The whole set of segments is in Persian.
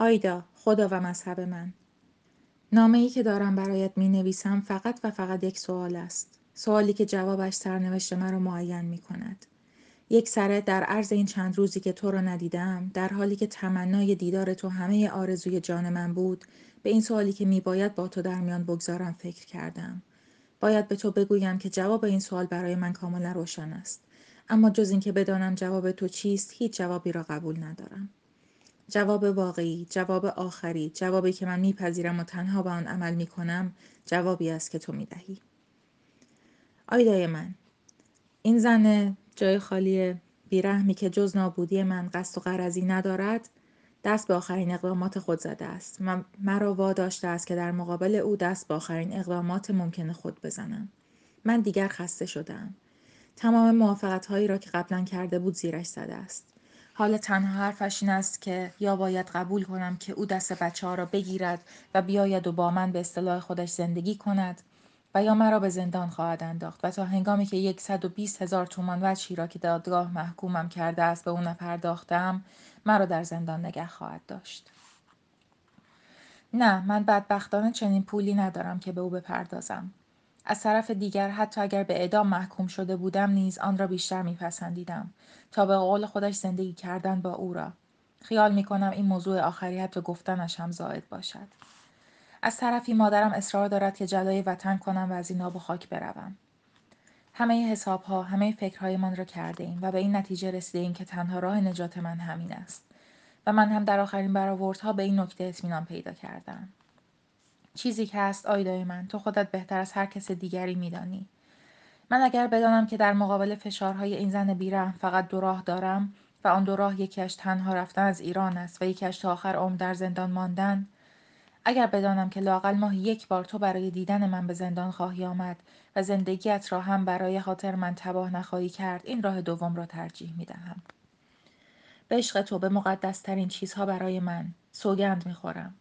آیدا خدا و مذهب من. نامه ای که دارم برایت می نویسم فقط و فقط یک سوال است. سوالی که جوابش سرنوشت مرا معین می کند یک سره در عرض این چند روزی که تو را ندیدم در حالی که تمنای دیدار تو همه آرزوی جان من بود به این سوالی که می باید با تو در میان بگذارم فکر کردم. باید به تو بگویم که جواب این سوال برای من کاملا روشن است. اما جز اینکه بدانم جواب تو چیست هیچ جوابی را قبول ندارم. جواب واقعی، جواب آخری، جوابی که من میپذیرم و تنها به آن عمل می‌کنم، جوابی است که تو می‌دهی. آیدای من، این زن جای خالی بیرحمی که جز نابودی من قصد و قرضی ندارد، دست به آخرین اقدامات خود زده است. من مرا واداشته است که در مقابل او دست به آخرین اقدامات ممکن خود بزنم. من دیگر خسته شدم. تمام موافقت هایی را که قبلا کرده بود زیرش زده است. حالا تنها حرفش این است که یا باید قبول کنم که او دست بچه ها را بگیرد و بیاید و با من به اصطلاح خودش زندگی کند و یا مرا به زندان خواهد انداخت و تا هنگامی که یک صد و بیست هزار تومان وچی را که دادگاه محکومم کرده است به او نپرداختم مرا در زندان نگه خواهد داشت. نه من بدبختانه چنین پولی ندارم که به او بپردازم. از طرف دیگر حتی اگر به اعدام محکوم شده بودم نیز آن را بیشتر میپسندیدم تا به قول خودش زندگی کردن با او را. خیال می کنم این موضوع آخری حتی گفتنش هم زائد باشد. از طرفی مادرم اصرار دارد که جلای وطن کنم و از این آب خاک بروم. همه حساب ها همه فکرهایمان را کرده ایم و به این نتیجه رسیده ایم که تنها راه نجات من همین است و من هم در آخرین برآوردها به این نکته اطمینان پیدا کردم. چیزی که هست آیدای من تو خودت بهتر از هر کس دیگری میدانی من اگر بدانم که در مقابل فشارهای این زن بیرحم فقط دو راه دارم و آن دو راه یکیش تنها رفتن از ایران است و یکیش تا آخر عمر در زندان ماندن اگر بدانم که لاقل ماه یک بار تو برای دیدن من به زندان خواهی آمد و زندگیت را هم برای خاطر من تباه نخواهی کرد این راه دوم را ترجیح می دهم. به عشق تو به مقدسترین چیزها برای من سوگند می خورم.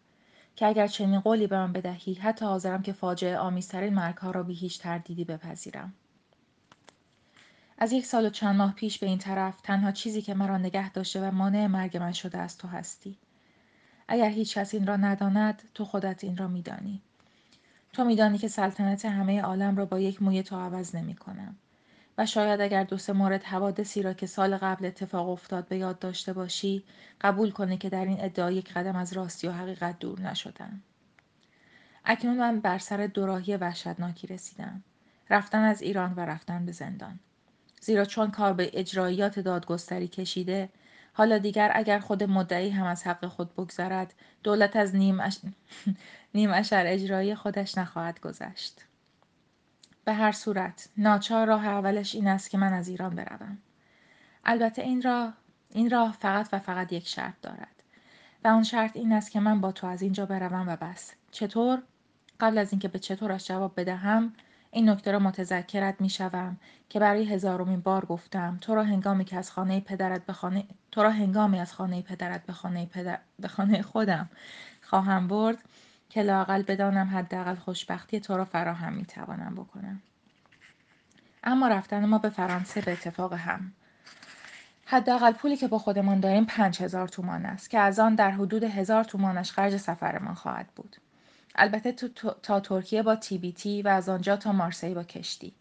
که اگر چنین قولی به من بدهی حتی حاضرم که فاجعه آمیزترین مرگها را بی هیچ تردیدی بپذیرم. از یک سال و چند ماه پیش به این طرف تنها چیزی که مرا نگه داشته و مانع مرگ من شده است تو هستی. اگر هیچ کس این را نداند تو خودت این را میدانی. تو میدانی که سلطنت همه عالم را با یک موی تو عوض نمی کنم. و شاید اگر دو سه مورد حوادثی را که سال قبل اتفاق افتاد به یاد داشته باشی قبول کنی که در این ادعا یک قدم از راستی و حقیقت دور نشدم. اکنون من بر سر دوراهی وحشتناکی رسیدم. رفتن از ایران و رفتن به زندان. زیرا چون کار به اجراییات دادگستری کشیده حالا دیگر اگر خود مدعی هم از حق خود بگذرد دولت از نیم. نیم اشر اجرایی خودش نخواهد گذشت. به هر صورت. ناچار راه اولش این است که من از ایران بروم. البته این راه این راه فقط و فقط یک شرط دارد. و آن شرط این است که من با تو از اینجا بروم و بس. چطور؟ قبل از اینکه به چطورش جواب بدهم این نکته را متذکرت می شوم که برای هزارمین بار گفتم تو را هنگامی که از خانه پدرت به خانه تو را هنگامی از خانه پدرت به خانه پدر به خانه خودم خواهم برد که لاقل بدانم حداقل خوشبختی تو را فراهم می توانم بکنم. اما رفتن ما به فرانسه به اتفاق هم. حداقل پولی که با خودمان داریم پنج هزار تومان است که از آن در حدود هزار تومانش خرج سفرمان خواهد بود. البته تو تا ترکیه با تی بی تی و از آنجا تا مارسی با کشتی.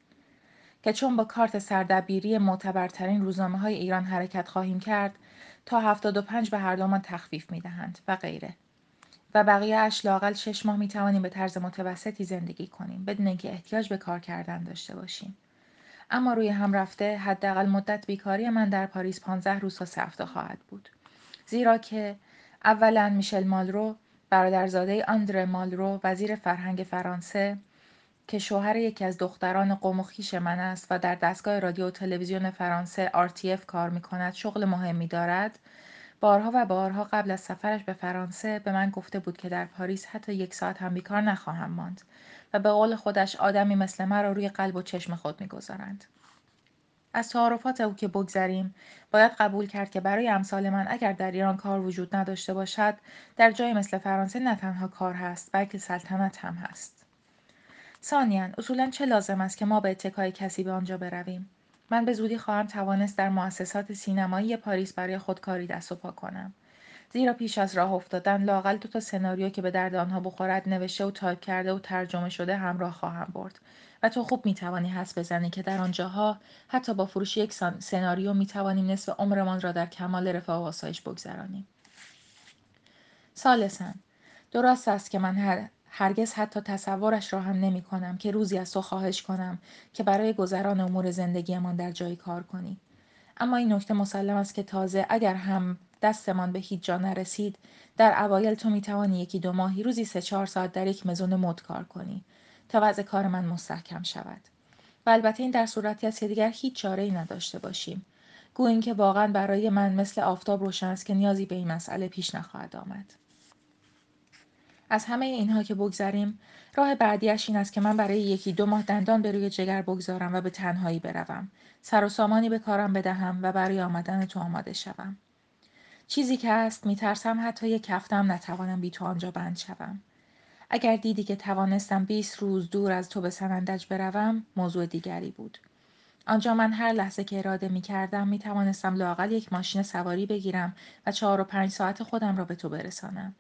که چون با کارت سردبیری معتبرترین روزنامه های ایران حرکت خواهیم کرد تا هفتاد و پنج به هر دومان تخفیف می دهند و غیره. و بقیه اش لاقل شش ماه می توانیم به طرز متوسطی زندگی کنیم بدون اینکه احتیاج به کار کردن داشته باشیم. اما روی هم رفته حداقل مدت بیکاری من در پاریس 15 روز تا سه هفته خواهد بود. زیرا که اولا میشل مالرو برادرزاده آندره مالرو وزیر فرهنگ فرانسه که شوهر یکی از دختران قوم من است و در دستگاه رادیو و تلویزیون فرانسه RTF کار می کند شغل مهمی دارد بارها و بارها قبل از سفرش به فرانسه به من گفته بود که در پاریس حتی یک ساعت هم بیکار نخواهم ماند و به قول خودش آدمی مثل مرا روی قلب و چشم خود می‌گذارند. از تعارفات او که بگذریم باید قبول کرد که برای امثال من اگر در ایران کار وجود نداشته باشد در جای مثل فرانسه نه تنها کار هست بلکه سلطنت هم هست. ثانیا اصولا چه لازم است که ما به اتکای کسی به آنجا برویم؟ من به زودی خواهم توانست در مؤسسات سینمایی پاریس برای خود کاری دست و پا کنم. زیرا پیش از راه افتادن لاقل دو تا سناریو که به درد آنها بخورد نوشته و تایپ کرده و ترجمه شده همراه خواهم برد و تو خوب می‌توانی حس بزنی که در آنجاها حتی با فروش یک سناریو می‌توانیم نصف عمرمان را در کمال رفاه و آسایش بگذرانیم. سالسن. درست است که من هرگز حتی تصورش را هم نمی کنم که روزی از تو خواهش کنم که برای گذران امور زندگیمان در جایی کار کنی. اما این نکته مسلم است که تازه اگر هم دستمان به هیچ جا نرسید در اوایل تو می توانی یکی دو ماهی روزی سه چهار ساعت در یک مزون مد کار کنی تا وضع کار من مستحکم شود. و البته این در صورتی است که دیگر هیچ چاره ای نداشته باشیم. گوییم که واقعا برای من مثل آفتاب روشن است که نیازی به این مسئله پیش نخواهد آمد. از همه اینها که بگذریم راه بعدیش این است که من برای یکی دو ماه دندان به روی جگر بگذارم و به تنهایی بروم. سر و سامانی به کارم بدهم و برای آمدن تو آماده شوم. چیزی که هست میترسم حتی یک هفتم نتوانم بی تو آنجا بند شوم. اگر دیدی که توانستم 20 روز دور از تو به سنندج بروم موضوع دیگری بود. آنجا من هر لحظه که اراده می کردم می توانستم لاقل یک ماشین سواری بگیرم و چهار و پنج ساعت خودم را به تو برسانم.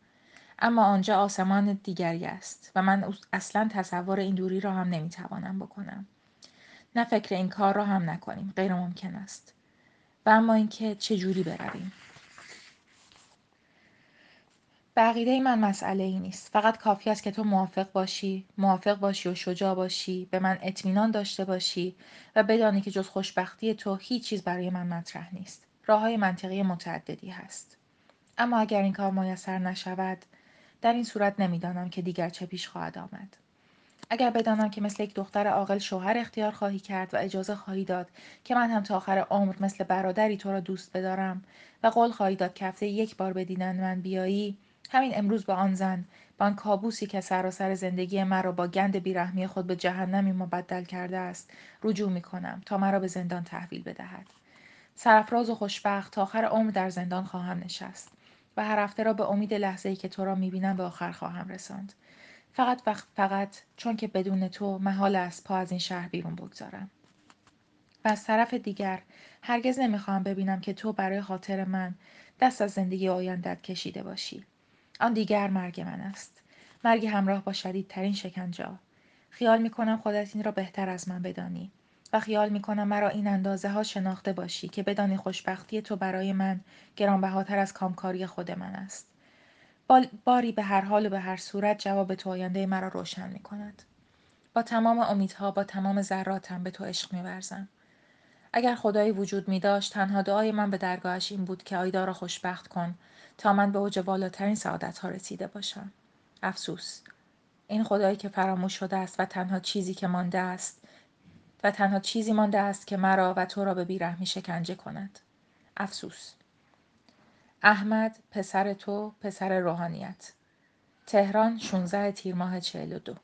اما آنجا آسمان دیگری است و من اصلا تصور این دوری را هم نمی‌توانم بکنم. نه فکر این کار را هم نکنیم غیر ممکن است. و اما اینکه چه جوری برویم؟ بقیده من مسئله ای نیست. فقط کافی است که تو موافق باشی موافق باشی و شجاع باشی به من اطمینان داشته باشی و بدانی که جز خوشبختی تو هیچ چیز برای من مطرح نیست. راه های منطقی متعددی هست. اما اگر این کار میسر نشود در این صورت نمی‌دانم که دیگر چه پیش خواهد آمد. اگر بدانم که مثل یک دختر عاقل شوهر اختیار خواهی کرد و اجازه خواهی داد که من هم تا آخر عمر مثل برادری تو را دوست بدارم و قول خواهی داد که هفته یک بار به دیدن من بیایی همین امروز با آن زن با آن کابوسی که سراسر زندگی مرا با گند بیرحمی خود به جهنمی مبدل کرده است رجوع می کنم تا مرا به زندان تحویل بدهد. سرفراز و خوشبخت تا آخر عمر در زندان خواهم نشست. و هر هفته را به امید لحظه ای که تو را می‌بینم به آخر خواهم رساند. فقط فقط چون که بدون تو محال است پا از این شهر بیرون بگذارم. و از طرف دیگر هرگز نمی‌خواهم ببینم که تو برای خاطر من دست از زندگی آیندت کشیده باشی. آن دیگر مرگ من است. مرگ همراه با شدیدترین شکنجا خیال می‌کنم خودت این را بهتر از من بدانی. و خیال می کنم مرا این اندازه ها شناخته باشی که بدانی خوشبختی تو برای من گرانبهاتر از کامکاری خود من است. باری به هر حال و به هر صورت جواب تو آینده مرا روشن می کند. با تمام امیدها با تمام ذراتم به تو عشق می برزم. اگر خدایی وجود می داشت تنها دعای من به درگاهش این بود که آیدا را خوشبخت کن تا من به اوج بالاترین سعادت ها رسیده باشم. افسوس. این خدایی که فراموش شده است و تنها چیزی که مانده است و تنها چیزی مانده است که مرا و تو را به بیرحمی شکنجه کند. افسوس. احمد پسر تو پسر روحانیت. تهران 16 تیر ماه 42